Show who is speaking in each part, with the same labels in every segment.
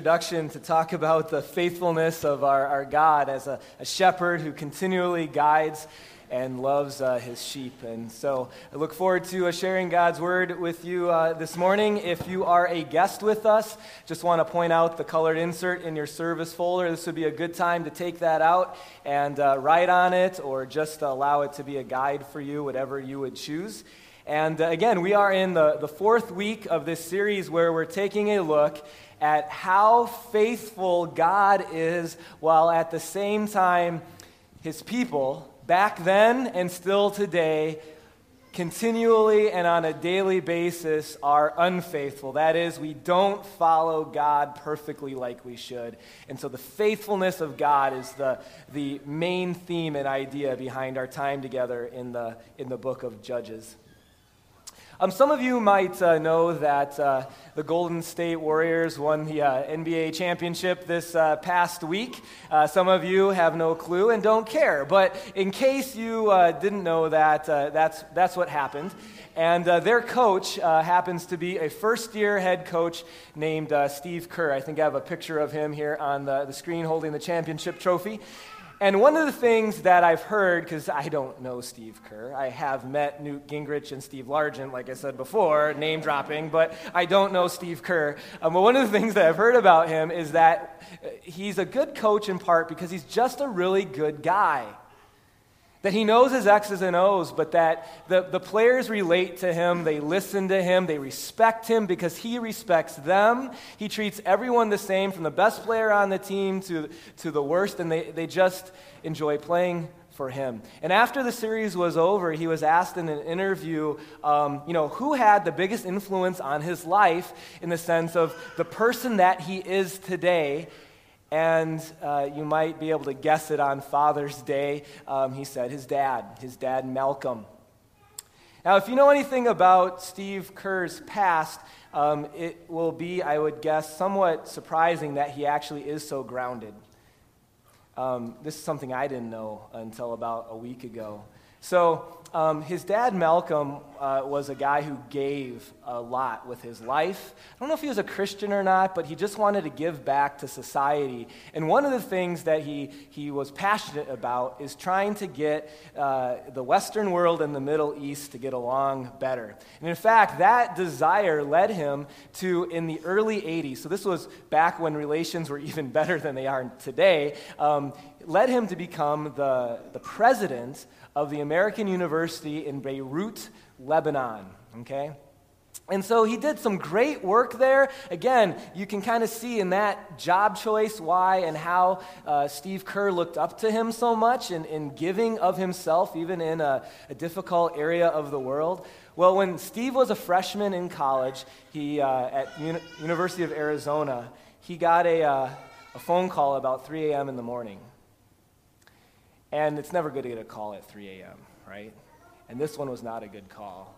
Speaker 1: introduction to talk about the faithfulness of our, our God as a, a shepherd who continually guides and loves uh, his sheep. And so I look forward to uh, sharing God's word with you uh, this morning. If you are a guest with us, just want to point out the colored insert in your service folder. This would be a good time to take that out and uh, write on it or just allow it to be a guide for you, whatever you would choose. And uh, again, we are in the, the fourth week of this series where we're taking a look at how faithful God is, while at the same time, his people, back then and still today, continually and on a daily basis are unfaithful. That is, we don't follow God perfectly like we should. And so the faithfulness of God is the, the main theme and idea behind our time together in the, in the book of Judges. Um, some of you might uh, know that uh, the Golden State Warriors won the uh, NBA championship this uh, past week. Uh, some of you have no clue and don't care. But in case you uh, didn't know that, that's, that's what happened. And their coach happens to be a first year head coach named Steve Kerr. I think I have a picture of him here on the, the screen holding the championship trophy. And one of the things that I've heard, because I don't know Steve Kerr, I have met Newt Gingrich and Steve Largent, like I said before, name dropping, but I don't know Steve Kerr. Um, but one of the things that I've heard about him is that he's a good coach in part because he's just a really good guy. That he knows his X's and O's, but that the, the players relate to him, they listen to him, they respect him because he respects them. He treats everyone the same, from the best player on the team to, to the worst, and they, they just enjoy playing for him. And after the series was over, he was asked in an interview, um, you know, who had the biggest influence on his life in the sense of the person that he is today and uh, you might be able to guess it on Father's Day. Um, he said his dad, his dad Malcolm. Now, if you know anything about Steve Kerr's past, um, it will be, I would guess, somewhat surprising that he actually is so grounded. Um, this is something I didn't know until about a week ago. So, um, his dad, Malcolm, uh, was a guy who gave a lot with his life. I don't know if he was a Christian or not, but he just wanted to give back to society. And one of the things that he, he was passionate about is trying to get uh, the Western world and the Middle East to get along better. And in fact, that desire led him to, in the early 80s, so this was back when relations were even better than they are today, um, led him to become the, the president of the American University in Beirut, Lebanon. Okay? And so he did some great work there. Again, you can kind of see in that job choice why and how uh, Steve Kerr looked up to him so much in, in giving of himself, even in a, a, difficult area of the world. Well, when Steve was a freshman in college, he, uh, at Uni- University of Arizona, he got a, uh, a phone call about 3 a.m. in the morning. And it's never good to get a call at 3 a.m., right? And this one was not a good call.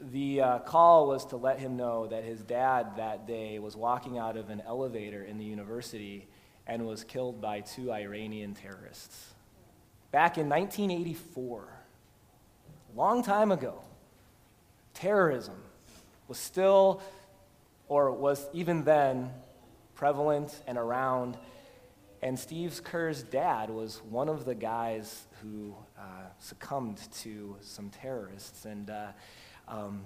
Speaker 1: The uh, call was to let him know that his dad that day was walking out of an elevator in the university and was killed by two Iranian terrorists. Back in 1984, long time ago, terrorism was still, or was even then, prevalent and around and Steve Kerr's dad was one of the guys who uh, succumbed to some terrorists. And uh, um,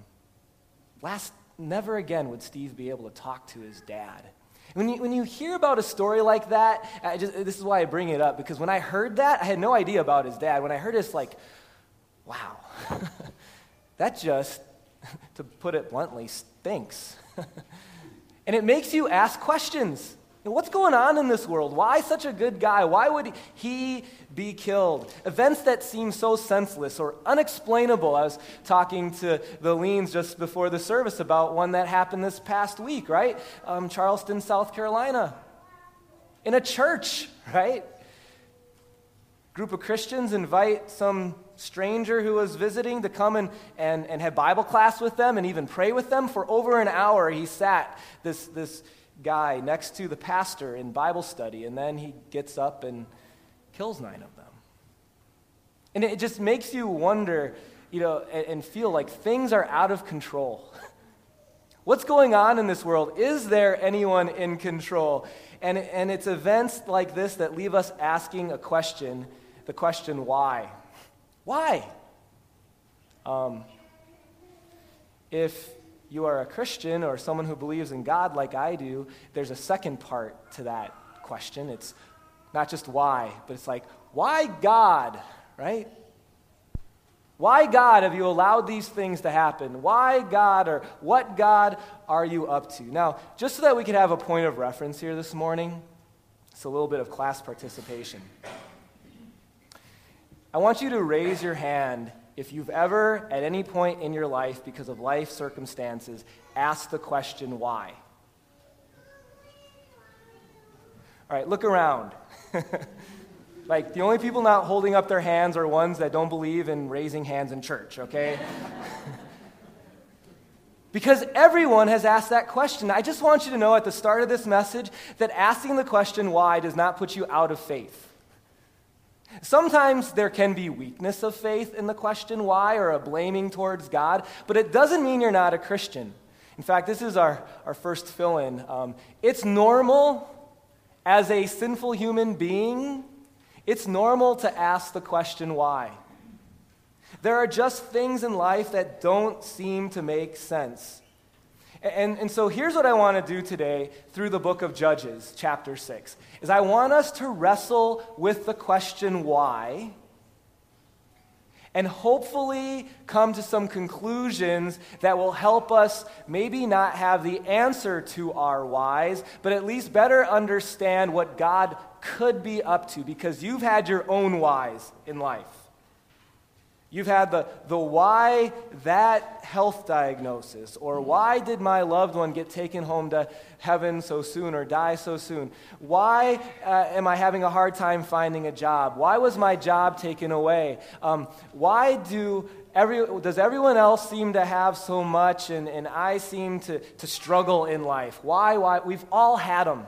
Speaker 1: last, never again would Steve be able to talk to his dad. When you, when you hear about a story like that, just, this is why I bring it up, because when I heard that, I had no idea about his dad. When I heard this, like, wow, that just, to put it bluntly, stinks. and it makes you ask questions. What's going on in this world? Why such a good guy? Why would he be killed? Events that seem so senseless or unexplainable. I was talking to the Leans just before the service about one that happened this past week, right? Um, Charleston, South Carolina. In a church, right? Group of Christians invite some stranger who was visiting to come and, and, and have Bible class with them and even pray with them. For over an hour, he sat, this, this guy next to the pastor in Bible study, and then he gets up and kills nine of them. And it just makes you wonder, you know, and, feel like things are out of control. What's going on in this world? Is there anyone in control? And, and it's events like this that leave us asking a question the question, why? Why? Um, if you are a Christian or someone who believes in God like I do, there's a second part to that question. It's not just why, but it's like, why God, right? Why, God, have you allowed these things to happen? Why, God, or what, God, are you up to? Now, just so that we can have a point of reference here this morning, it's a little bit of class participation. I want you to raise your hand if you've ever, at any point in your life, because of life circumstances, asked the question, why? All right, look around. like, the only people not holding up their hands are ones that don't believe in raising hands in church, okay? because everyone has asked that question. I just want you to know at the start of this message that asking the question why does not put you out of faith. Sometimes there can be weakness of faith in the question why or a blaming towards God, but it doesn't mean you're not a Christian. In fact, this is our, our first fill in. Um, it's normal as a sinful human being, it's normal to ask the question why. There are just things in life that don't seem to make sense. And, and so here's what I want to do today through the book of Judges, chapter 6, is I want us to wrestle with the question why and hopefully come to some conclusions that will help us maybe not have the answer to our whys, but at least better understand what God could be up to because you've had your own whys in life. You've had the, the why that health diagnosis, or why did my loved one get taken home to heaven so soon or die so soon? Why uh, am I having a hard time finding a job? Why was my job taken away? Um, why do every, does everyone else seem to have so much and, and I seem to, to struggle in life? Why? Why? We've all had them.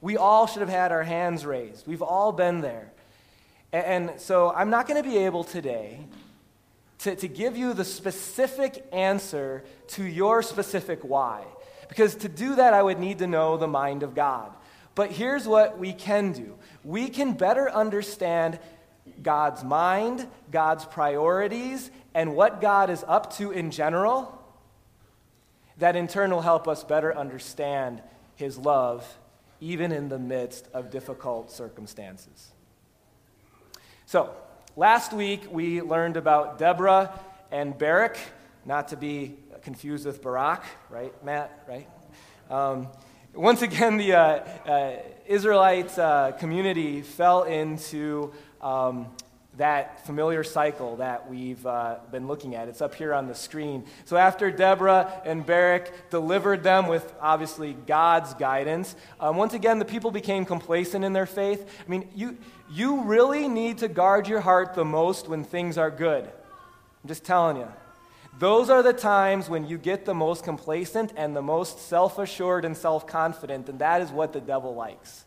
Speaker 1: We all should have had our hands raised. We've all been there. And, and so I'm not going to be able today to, to give you the specific answer to your specific why. Because to do that, I would need to know the mind of God. But here's what we can do we can better understand God's mind, God's priorities, and what God is up to in general. That in turn will help us better understand His love, even in the midst of difficult circumstances. So, Last week, we learned about Deborah and Barak, not to be confused with Barack, right, Matt, right? Um, once again, the uh, uh, Israelite uh, community fell into um, that familiar cycle that we've uh, been looking at. It's up here on the screen. So after Deborah and Barak delivered them with obviously God's guidance, um, once again the people became complacent in their faith. I mean, you, you really need to guard your heart the most when things are good. I'm just telling you. Those are the times when you get the most complacent and the most self assured and self confident, and that is what the devil likes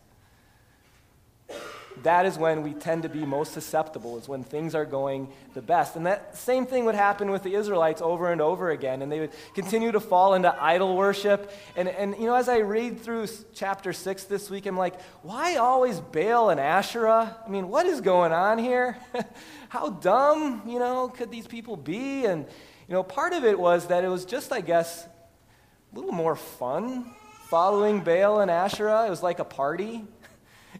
Speaker 1: that is when we tend to be most susceptible, is when things are going the best. And that same thing would happen with the Israelites over and over again, and they would continue to fall into idol worship. And, and you know, as I read through chapter 6 this week, I'm like, why always Baal and Asherah? I mean, what is going on here? How dumb, you know, could these people be? And, you know, part of it was that it was just, I guess, a little more fun following Baal and Asherah. It was like a party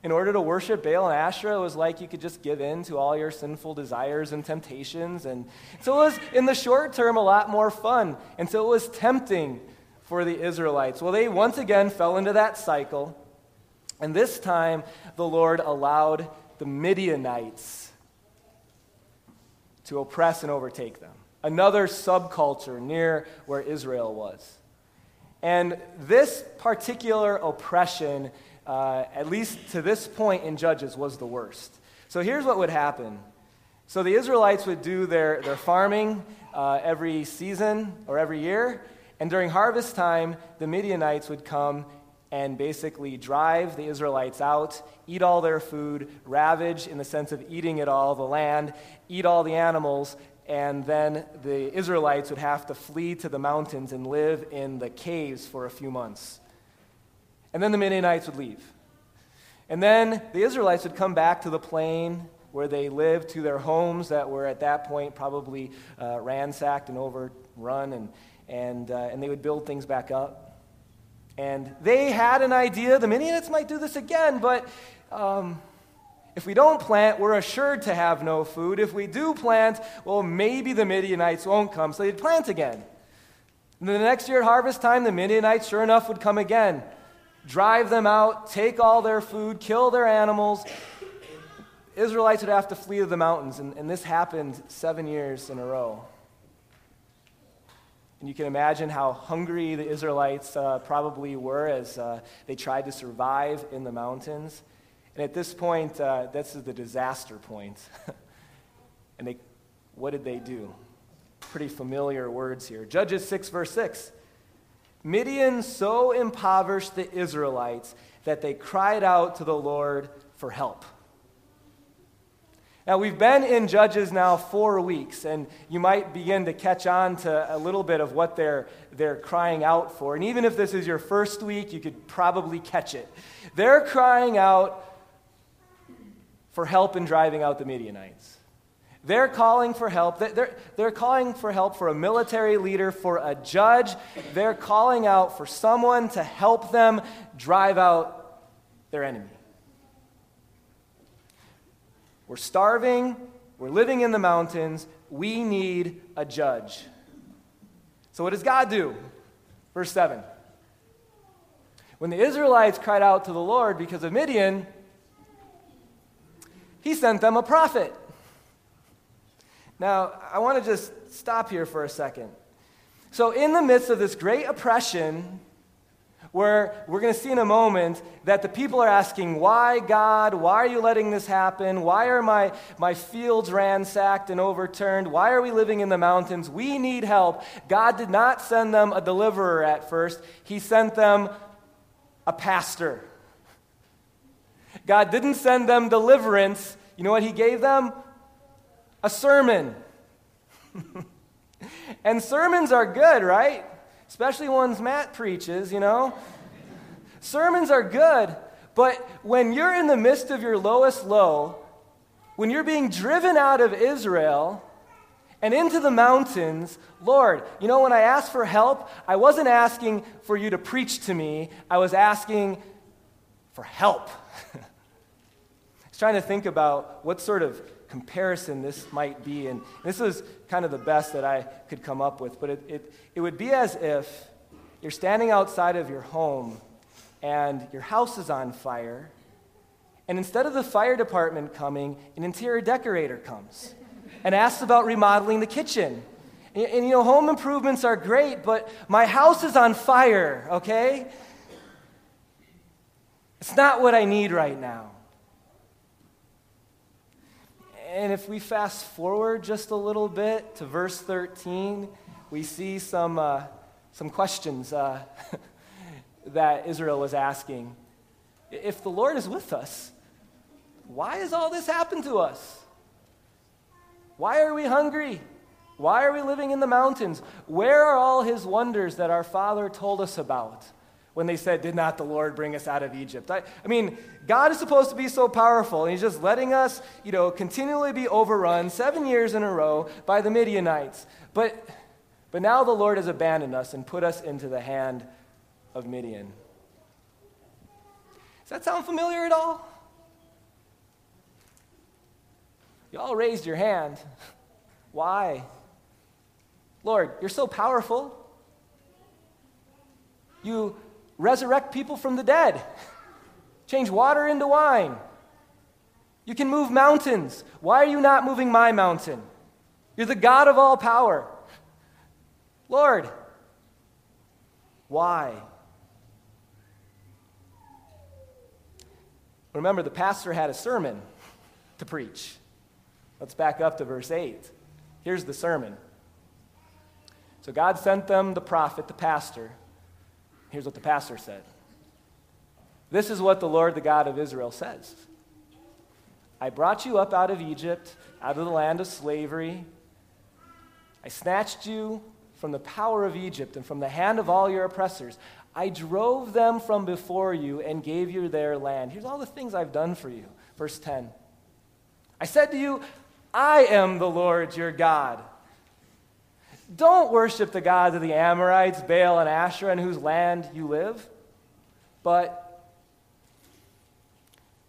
Speaker 1: in order to worship Baal and Asherah, it was like you could just give in to all your sinful desires and temptations. And so it was, in the short term, a lot more fun. And so it was tempting for the Israelites. Well, they once again fell into that cycle. And this time, the Lord allowed the Midianites to oppress and overtake them. Another subculture near where Israel was. And this particular oppression uh, at least to this point in Judges, was the worst. So here's what would happen. So the Israelites would do their, their farming uh, every season or every year, and during harvest time, the Midianites would come and basically drive the Israelites out, eat all their food, ravage in the sense of eating it all, the land, eat all the animals, and then the Israelites would have to flee to the mountains and live in the caves for a few months. And then the Midianites would leave. And then the Israelites would come back to the plain where they lived, to their homes that were at that point probably uh, ransacked and overrun, and, and, uh, and they would build things back up. And they had an idea, the Midianites might do this again, but um, if we don't plant, we're assured to have no food. If we do plant, well, maybe the Midianites won't come, so they'd plant again. And the next year at harvest time, the Midianites, sure enough, would come again. Drive them out, take all their food, kill their animals. Israelites would have to flee to the mountains, and, and this happened seven years in a row. And you can imagine how hungry the Israelites uh, probably were as uh, they tried to survive in the mountains. And at this point, uh, this is the disaster point. and they, what did they do? Pretty familiar words here. Judges 6, verse 6. Midian so impoverished the Israelites that they cried out to the Lord for help. Now, we've been in Judges now four weeks, and you might begin to catch on to a little bit of what they're, they're crying out for. And even if this is your first week, you could probably catch it. They're crying out for help in driving out the Midianites. They're calling for help. They're, they're calling for help for a military leader, for a judge. They're calling out for someone to help them drive out their enemy. We're starving. We're living in the mountains. We need a judge. So, what does God do? Verse 7. When the Israelites cried out to the Lord because of Midian, he sent them a prophet. Now, I want to just stop here for a second. So, in the midst of this great oppression, where we're going to see in a moment that the people are asking, Why, God? Why are you letting this happen? Why are my, my fields ransacked and overturned? Why are we living in the mountains? We need help. God did not send them a deliverer at first, He sent them a pastor. God didn't send them deliverance. You know what He gave them? A sermon. and sermons are good, right? Especially ones Matt preaches, you know? Sermons are good, but when you're in the midst of your lowest low, when you're being driven out of Israel, and into the mountains, Lord, you know, when I asked for help, I wasn't asking for you to preach to me, I was asking for help. I was trying to think about what sort of comparison this might be. And this was kind of the best that I could come up with. But it, it, it would be as if you're standing outside of your home and your house is on fire. And instead of the fire department coming, an interior decorator comes and asks about remodeling the kitchen. And, and, you know, home improvements are great, but my house is on fire, okay? It's not what I need right now. And if we fast forward just a little bit to verse 13, we see some, uh, some questions uh, that Israel was asking. If the Lord is with us, why has all this happened to us? Why are we hungry? Why are we living in the mountains? Where are all his wonders that our father told us about? When they said, Did not the Lord bring us out of Egypt? I, I, mean, God is supposed to be so powerful, and He's just letting us, you know, continually be overrun seven years in a row by the Midianites. But, but now the Lord has abandoned us and put us into the hand of Midian. Does that sound familiar at all? You all raised your hand. Why? Lord, you're so powerful. You resurrect people from the dead, change water into wine. You can move mountains. Why are you not moving my mountain? You're the God of all power. Lord, why? Remember, the pastor had a sermon to preach. Let's back up to verse 8. Here's the sermon. So God sent them the prophet, the pastor, Here's what the pastor said This is what the Lord, the God of Israel, says I brought you up out of Egypt, out of the land of slavery. I snatched you from the power of Egypt and from the hand of all your oppressors. I drove them from before you and gave you their land. Here's all the things I've done for you. Verse 10. I said to you, I am the Lord your God. Don't worship the gods of the Amorites, Baal and Asherah, in whose land you live. But,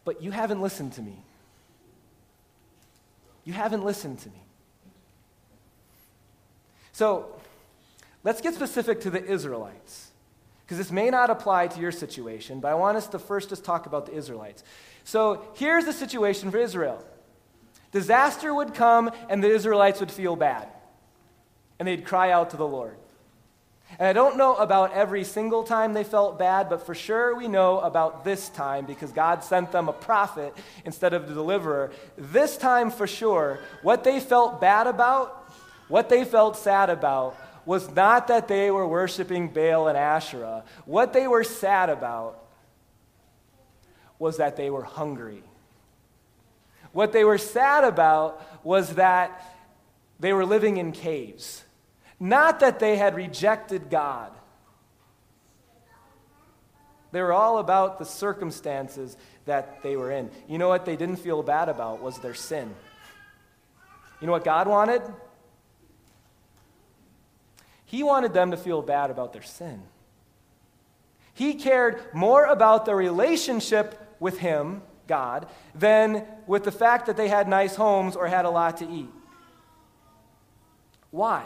Speaker 1: but you haven't listened to me. You haven't listened to me. So, let's get specific to the Israelites. Because this may not apply to your situation, but I want us to first just talk about the Israelites. So, here's the situation for Israel disaster would come, and the Israelites would feel bad and they'd cry out to the Lord. And I don't know about every single time they felt bad, but for sure we know about this time because God sent them a prophet instead of the deliverer. This time, for sure, what they felt bad about, what they felt sad about, was not that they were worshiping Baal and Asherah. What they were sad about was that they were hungry. What they were sad about was that they were living in caves. Not that they had rejected God. They were all about the circumstances that they were in. You know what they didn't feel bad about was their sin. You know what God wanted? He wanted them to feel bad about their sin. He cared more about their relationship with Him, God, than with the fact that they had nice homes or had a lot to eat. Why?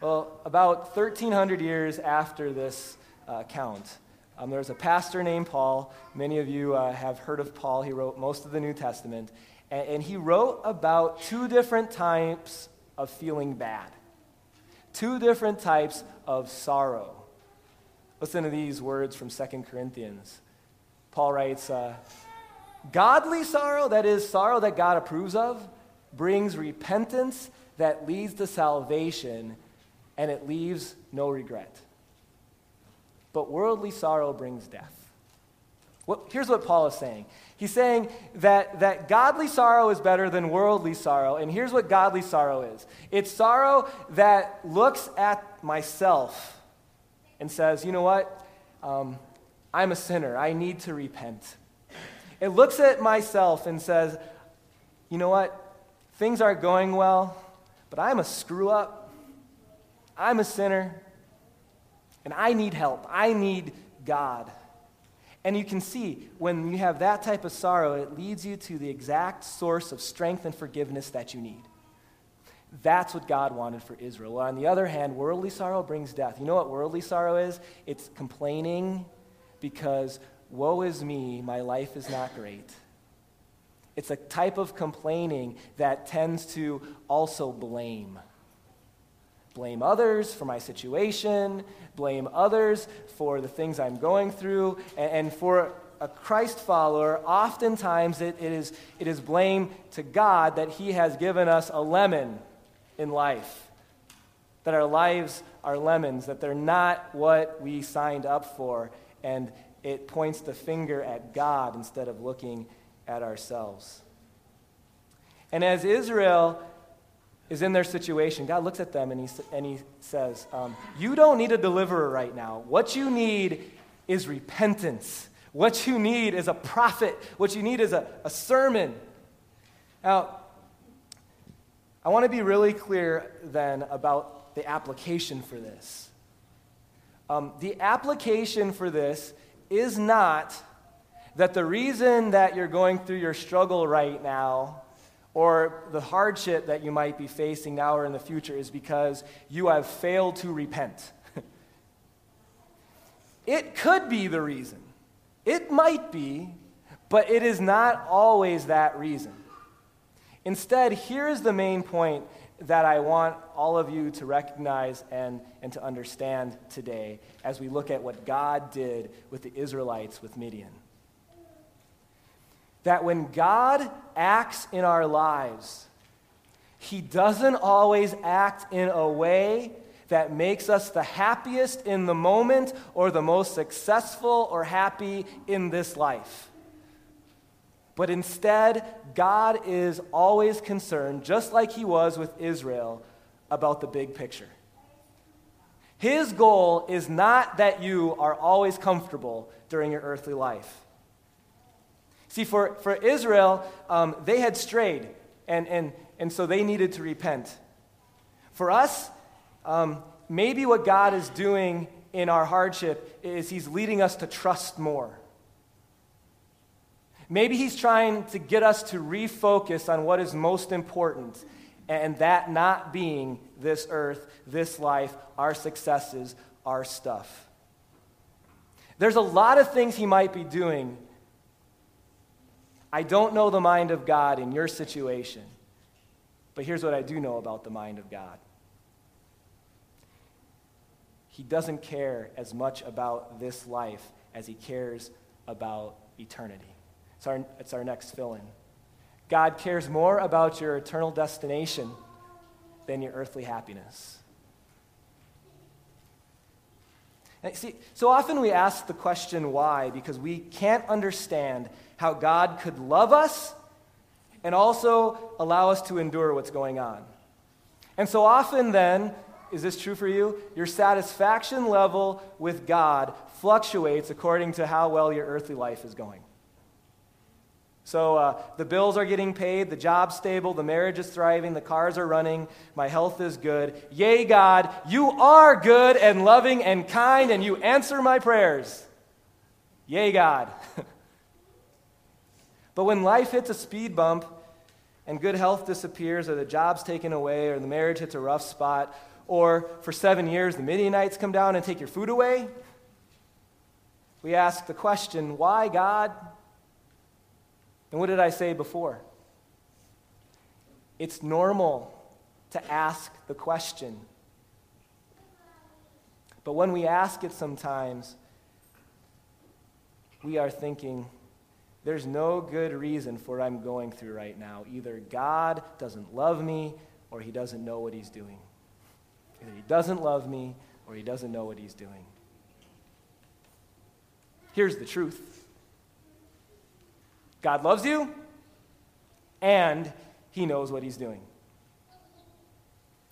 Speaker 1: Well, about 1,300 years after this uh, count, um, there was a pastor named Paul. Many of you uh, have heard of Paul. He wrote most of the New Testament. And, and he wrote about two different types of feeling bad, two different types of sorrow. Listen to these words from 2 Corinthians. Paul writes, uh, Godly sorrow, that is, sorrow that God approves of, brings repentance that leads to salvation and it leaves no regret. But worldly sorrow brings death. Well, here's what Paul is saying. He's saying that, that godly sorrow is better than worldly sorrow. And here's what godly sorrow is it's sorrow that looks at myself and says, you know what? Um, I'm a sinner. I need to repent. It looks at myself and says, you know what? Things aren't going well, but I'm a screw up. I'm a sinner and I need help. I need God. And you can see when you have that type of sorrow, it leads you to the exact source of strength and forgiveness that you need. That's what God wanted for Israel. On the other hand, worldly sorrow brings death. You know what worldly sorrow is? It's complaining because, woe is me, my life is not great. It's a type of complaining that tends to also blame blame others for my situation, blame others for the things I'm going through, and, and for a Christ follower, oftentimes it, it, is, it is blame to God that He has given us a lemon in life. That our lives are lemons, that they're not what we signed up for, and it points the finger at God instead of looking at ourselves. And as Israel is in their situation, God looks at them and he, and he says, um, You don't need a deliverer right now. What you need is repentance. What you need is a prophet. What you need is a, a sermon. Now, I want to be really clear then about the application for this. Um, the application for this is not that the reason that you're going through your struggle right now or the hardship that you might be facing now or in the future is because you have failed to repent. it could be the reason. It might be, but it is not always that reason. Instead, here is the main point that I want all of you to recognize and, and to understand today as we look at what God did with the Israelites with Midian that when God acts in our lives, He doesn't always act in a way that makes us the happiest in the moment or the most successful or happy in this life. But instead, God is always concerned, just like He was with Israel, about the big picture. His goal is not that you are always comfortable during your earthly life. See, for, for Israel, um, they had strayed, and, and, and so they needed to repent. For us, um, maybe what God is doing in our hardship is He's leading us to trust more. Maybe He's trying to get us to refocus on what is most important, and that not being this earth, this life, our successes, our stuff. There's a lot of things He might be doing. I don't know the mind of God in your situation, but here's what I do know about the mind of God He doesn't care as much about this life as He cares about eternity. It's our, it's our next fill in. God cares more about your eternal destination than your earthly happiness. See, so often we ask the question why because we can't understand how God could love us and also allow us to endure what's going on. And so often, then, is this true for you? Your satisfaction level with God fluctuates according to how well your earthly life is going. So uh, the bills are getting paid, the job's stable, the marriage is thriving, the cars are running, my health is good. Yay, God, you are good and loving and kind, and you answer my prayers. Yay, God. but when life hits a speed bump and good health disappears, or the job's taken away, or the marriage hits a rough spot, or for seven years the Midianites come down and take your food away, we ask the question, why, God? And what did I say before? It's normal to ask the question. But when we ask it sometimes, we are thinking, there's no good reason for what I'm going through right now. Either God doesn't love me or he doesn't know what he's doing. Either he doesn't love me or he doesn't know what he's doing. Here's the truth God loves you, and He knows what He's doing.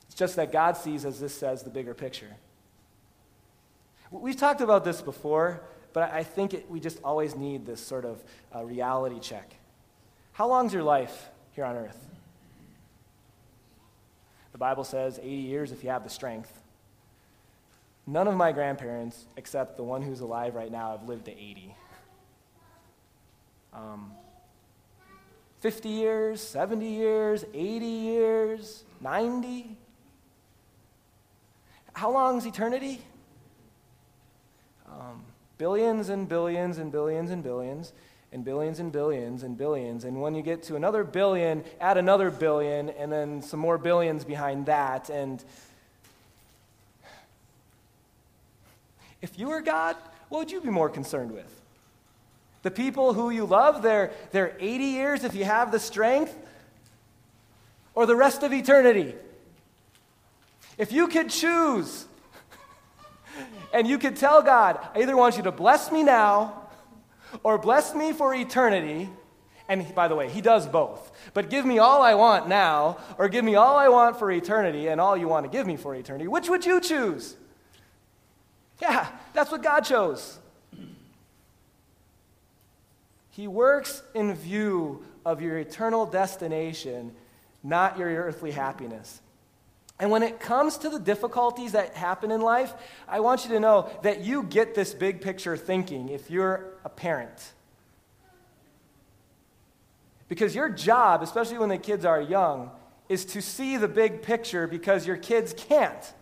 Speaker 1: It's just that God sees, as this says, the bigger picture. We've talked about this before, but I think it, we just always need this sort of uh, reality check. How long's your life here on earth? The Bible says 80 years if you have the strength. None of my grandparents, except the one who's alive right now, have lived to 80. Um, 50 years, 70 years, 80 years, 90? How long is eternity? Um, billions and billions and billions and billions and billions and billions and billions. And when you get to another billion, add another billion, and then some more billions behind that. And if you were God, what would you be more concerned with? The people who you love, they're, they're 80 years if you have the strength, or the rest of eternity. If you could choose, and you could tell God, I either want you to bless me now or bless me for eternity. And by the way, He does both. But give me all I want now, or give me all I want for eternity and all you want to give me for eternity. Which would you choose? Yeah, that's what God chose. He works in view of your eternal destination, not your earthly happiness. And when it comes to the difficulties that happen in life, I want you to know that you get this big picture thinking if you're a parent. Because your job, especially when the kids are young, is to see the big picture because your kids can't.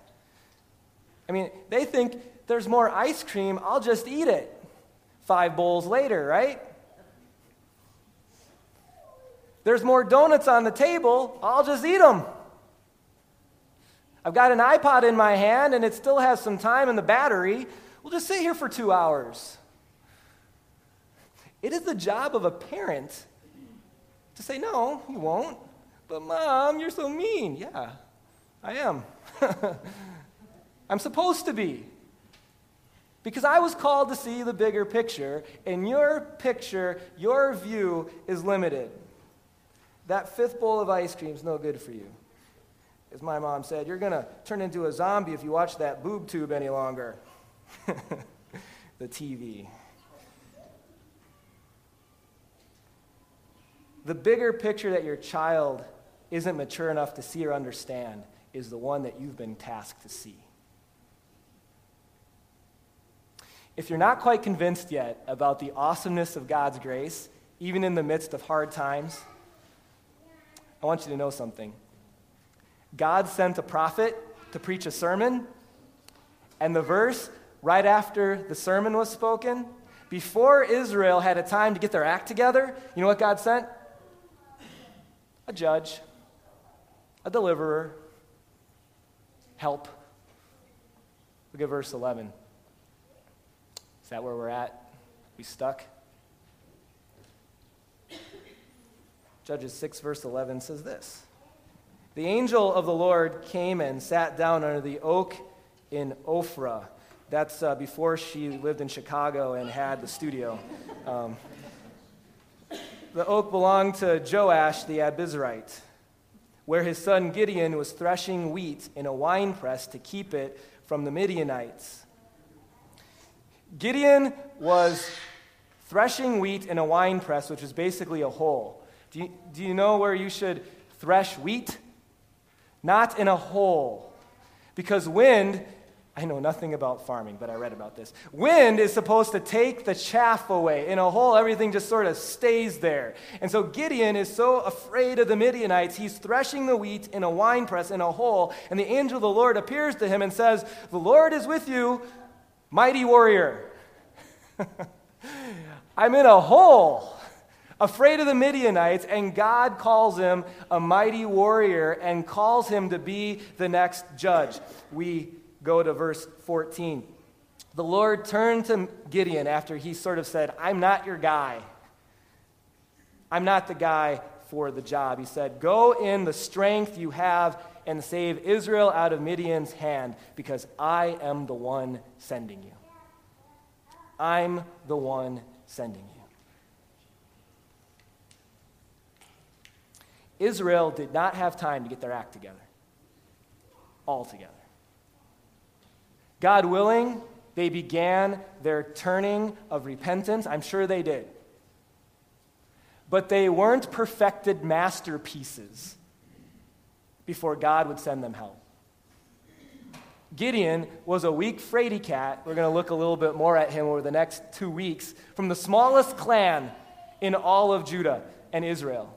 Speaker 1: I mean, they think there's more ice cream, I'll just eat it. Five bowls later, right? There's more donuts on the table, I'll just eat them. I've got an iPod in my hand and it still has some time in the battery. We'll just sit here for two hours. It is the job of a parent to say, No, you won't. But, mom, you're so mean. Yeah, I am. I'm supposed to be. Because I was called to see the bigger picture, and your picture, your view is limited. That fifth bowl of ice cream is no good for you. As my mom said, you're going to turn into a zombie if you watch that boob tube any longer. the TV. The bigger picture that your child isn't mature enough to see or understand is the one that you've been tasked to see. If you're not quite convinced yet about the awesomeness of God's grace, even in the midst of hard times, I want you to know something. God sent a prophet to preach a sermon, and the verse right after the sermon was spoken, before Israel had a time to get their act together, you know what God sent? A judge, a deliverer, help. Look at verse 11. Is that where we're at? We stuck? Judges 6, verse 11 says this The angel of the Lord came and sat down under the oak in Ophrah. That's uh, before she lived in Chicago and had the studio. Um, the oak belonged to Joash the Abiezrite, where his son Gideon was threshing wheat in a winepress to keep it from the Midianites. Gideon was threshing wheat in a winepress, which is basically a hole. Do you, do you know where you should thresh wheat? Not in a hole. Because wind, I know nothing about farming, but I read about this. Wind is supposed to take the chaff away. In a hole, everything just sort of stays there. And so Gideon is so afraid of the Midianites, he's threshing the wheat in a wine press in a hole, and the angel of the Lord appears to him and says, The Lord is with you, mighty warrior. I'm in a hole afraid of the Midianites, and God calls him a mighty warrior and calls him to be the next judge. We go to verse 14. The Lord turned to Gideon after he sort of said, I'm not your guy. I'm not the guy for the job. He said, Go in the strength you have and save Israel out of Midian's hand because I am the one sending you. I'm the one sending you. Israel did not have time to get their act together. all together. God willing, they began their turning of repentance. I'm sure they did. But they weren't perfected masterpieces before God would send them help. Gideon was a weak fraidy cat. We're going to look a little bit more at him over the next two weeks from the smallest clan in all of Judah and Israel.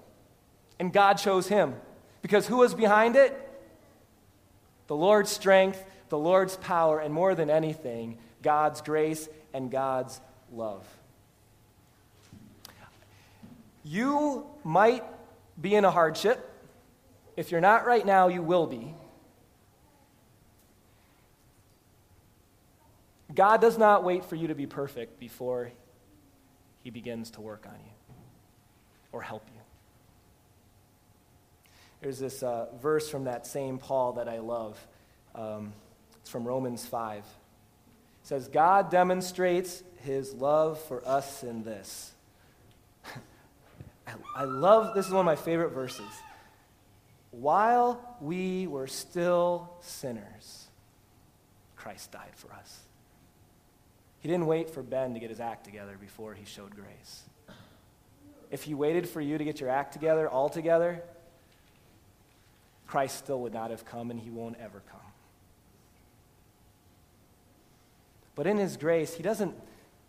Speaker 1: And God chose him. Because who was behind it? The Lord's strength, the Lord's power, and more than anything, God's grace and God's love. You might be in a hardship. If you're not right now, you will be. God does not wait for you to be perfect before he begins to work on you or help you. There's this uh, verse from that same Paul that I love. Um, it's from Romans 5. It says, God demonstrates his love for us in this. I, I love, this is one of my favorite verses. While we were still sinners, Christ died for us. He didn't wait for Ben to get his act together before he showed grace. If he waited for you to get your act together all together, Christ still would not have come and he won't ever come. But in his grace, he doesn't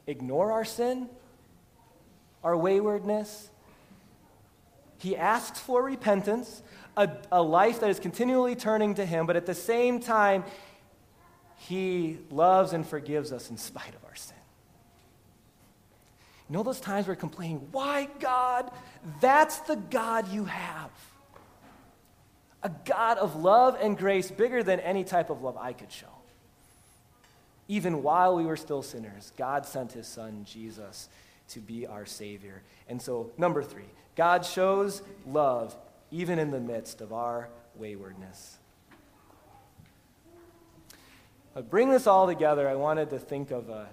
Speaker 1: ignore our sin, our waywardness. He asks for repentance, a, a life that is continually turning to him, but at the same time, he loves and forgives us in spite of our sin. You know those times where we're complaining, why, God? That's the God you have a God of love and grace bigger than any type of love I could show. Even while we were still sinners, God sent his son, Jesus, to be our Savior. And so, number three, God shows love even in the midst of our waywardness. But bring this all together, I wanted to think of an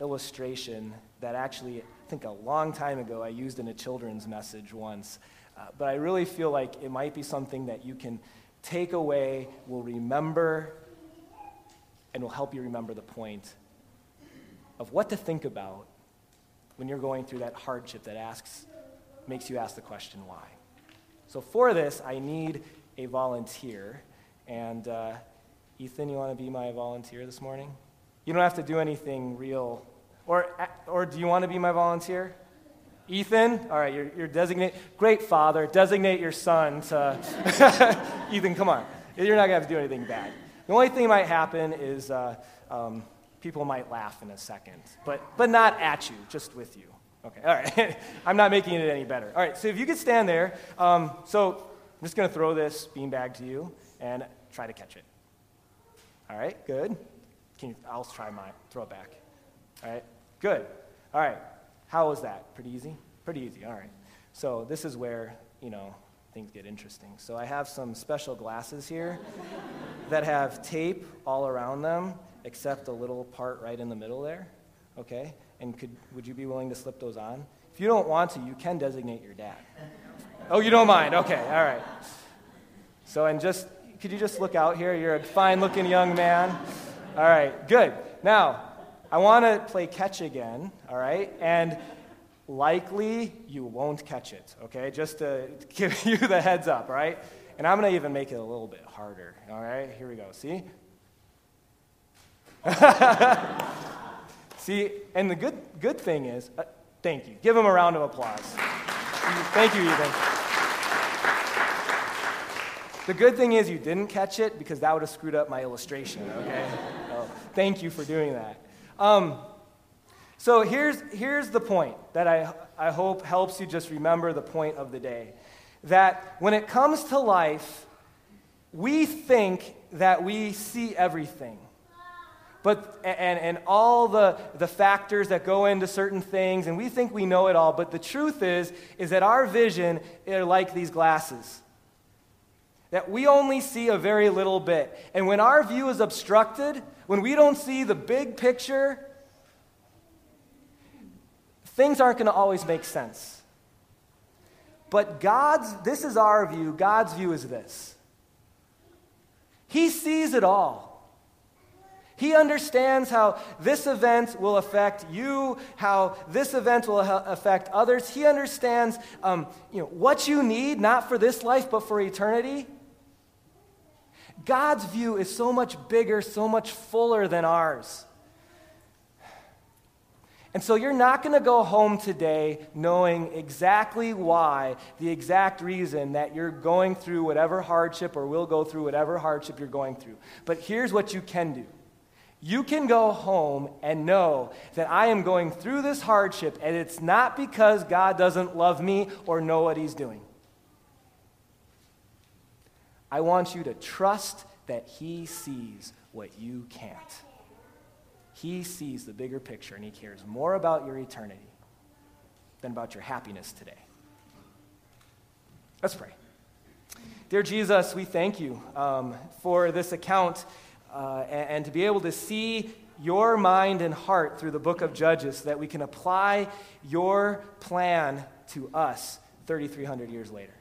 Speaker 1: illustration that actually, I think a long time ago, I used in a children's message once. Uh, but I really feel like it might be something that you can take away, will remember and will help you remember the point of what to think about when you're going through that hardship that asks, makes you ask the question, why? So for this, I need a volunteer. And uh, Ethan, you want to be my volunteer this morning? You don't have to do anything real. Or, or do you want to be my volunteer? Ethan, all right, you're, you're designated. Great father, designate your son to. Ethan, come on. You're not going to have to do anything bad. The only thing that might happen is uh, um, people might laugh in a second, but, but not at you, just with you. Okay, all right. I'm not making it any better. All right, so if you could stand there. Um, so I'm just going to throw this beanbag to you and try to catch it. All right, good. Can you, I'll try mine. Throw it back. All right, good. All right, how was that? Pretty easy? Pretty easy, all right. So this is where, you know, things get interesting. So I have some special glasses here that have tape all around them, except a little part right in the middle there. Okay? And could, would you be willing to slip those on? If you don't want to, you can designate your dad. Oh, you don't mind? Okay, all right. So, and just, could you just look out here? You're a fine looking young man. All right, good. Now, I want to play catch again, all right? And likely you won't catch it, okay? Just to give you the heads up, all right? And I'm going to even make it a little bit harder, all right? Here we go. See? See, and the good, good thing is, uh, thank you. Give him a round of applause. Thank you, Ethan. The good thing is you didn't catch it because that would have screwed up my illustration, okay? So, thank you for doing that. Um, so here's, here's the point that I, I hope helps you just remember the point of the day. That when it comes to life, we think that we see everything. But, and, and all the, the factors that go into certain things, and we think we know it all. But the truth is, is that our vision are like these glasses. That we only see a very little bit. And when our view is obstructed, when we don't see the big picture, things aren't going to always make sense. But God's, this is our view, God's view is this He sees it all. He understands how this event will affect you, how this event will affect others. He understands um, you know, what you need, not for this life, but for eternity. God's view is so much bigger, so much fuller than ours. And so you're not going to go home today knowing exactly why, the exact reason that you're going through whatever hardship or will go through whatever hardship you're going through. But here's what you can do. You can go home and know that I am going through this hardship, and it's not because God doesn't love me or know what He's doing. I want you to trust that He sees what you can't. He sees the bigger picture and He cares more about your eternity than about your happiness today. Let's pray. Dear Jesus, we thank you um, for this account uh, and, and to be able to see your mind and heart through the book of Judges so that we can apply your plan to us 3,300 years later.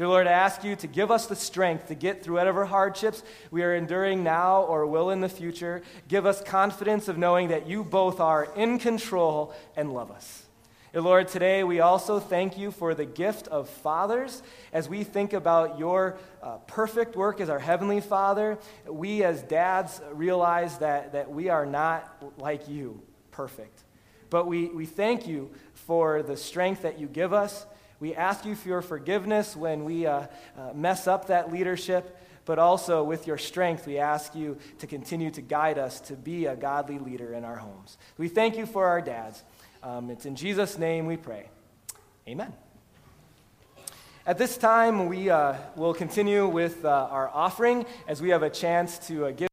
Speaker 1: Dear Lord, I ask you to give us the strength to get through whatever hardships we are enduring now or will in the future. Give us confidence of knowing that you both are in control and love us. Lord, today we also thank you for the gift of fathers. As we think about your uh, perfect work as our Heavenly Father, we as dads realize that, that we are not like you, perfect. But we, we thank you for the strength that you give us we ask you for your forgiveness when we uh, uh, mess up that leadership, but also with your strength, we ask you to continue to guide us to be a godly leader in our homes. We thank you for our dads. Um, it's in Jesus' name we pray. Amen. At this time, we uh, will continue with uh, our offering as we have a chance to uh, give.